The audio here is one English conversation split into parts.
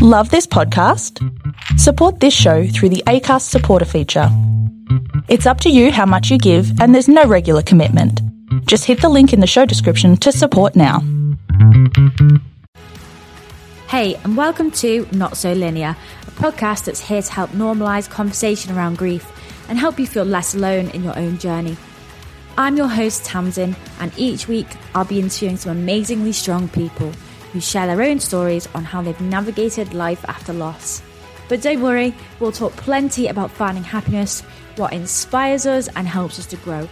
Love this podcast? Support this show through the ACAST supporter feature. It's up to you how much you give, and there's no regular commitment. Just hit the link in the show description to support now. Hey, and welcome to Not So Linear, a podcast that's here to help normalise conversation around grief and help you feel less alone in your own journey. I'm your host, Tamsin, and each week I'll be interviewing some amazingly strong people who share their own stories on how they've navigated life after loss. But don't worry, we'll talk plenty about finding happiness, what inspires us and helps us to grow.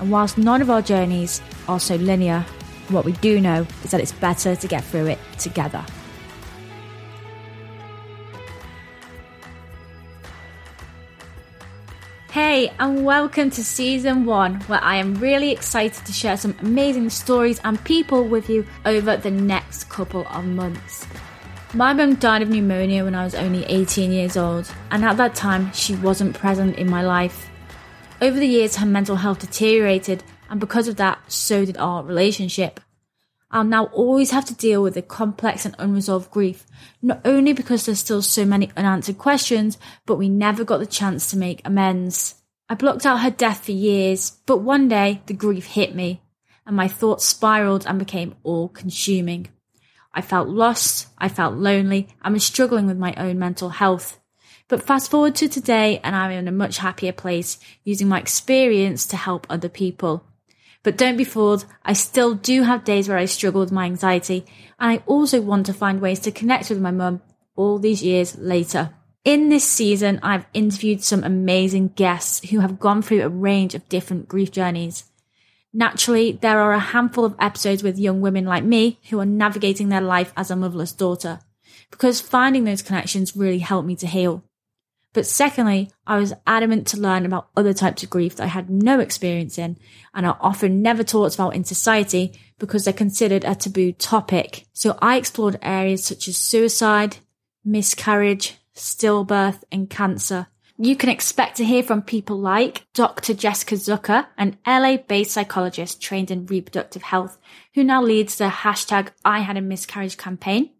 And whilst none of our journeys are so linear, what we do know is that it's better to get through it together. Hey, and welcome to season one, where I am really excited to share some amazing stories and people with you over the next couple of months. My mum died of pneumonia when I was only 18 years old, and at that time, she wasn't present in my life. Over the years, her mental health deteriorated, and because of that, so did our relationship. I'll now always have to deal with the complex and unresolved grief, not only because there's still so many unanswered questions, but we never got the chance to make amends. I blocked out her death for years, but one day the grief hit me, and my thoughts spiraled and became all consuming. I felt lost, I felt lonely, and was struggling with my own mental health. But fast forward to today, and I'm in a much happier place using my experience to help other people. But don't be fooled, I still do have days where I struggle with my anxiety, and I also want to find ways to connect with my mum all these years later. In this season, I've interviewed some amazing guests who have gone through a range of different grief journeys. Naturally, there are a handful of episodes with young women like me who are navigating their life as a motherless daughter, because finding those connections really helped me to heal. But secondly, I was adamant to learn about other types of grief that I had no experience in and are often never taught about in society because they're considered a taboo topic. So I explored areas such as suicide, miscarriage, stillbirth, and cancer. You can expect to hear from people like Dr. Jessica Zucker, an LA based psychologist trained in reproductive health, who now leads the hashtag I had a miscarriage campaign.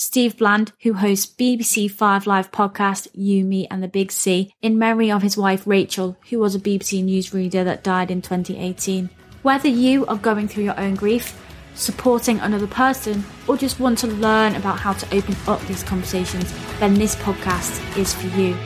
Steve Bland, who hosts BBC Five Live podcast You, Me and the Big C in memory of his wife Rachel, who was a BBC newsreader that died in 2018. Whether you are going through your own grief, supporting another person, or just want to learn about how to open up these conversations, then this podcast is for you.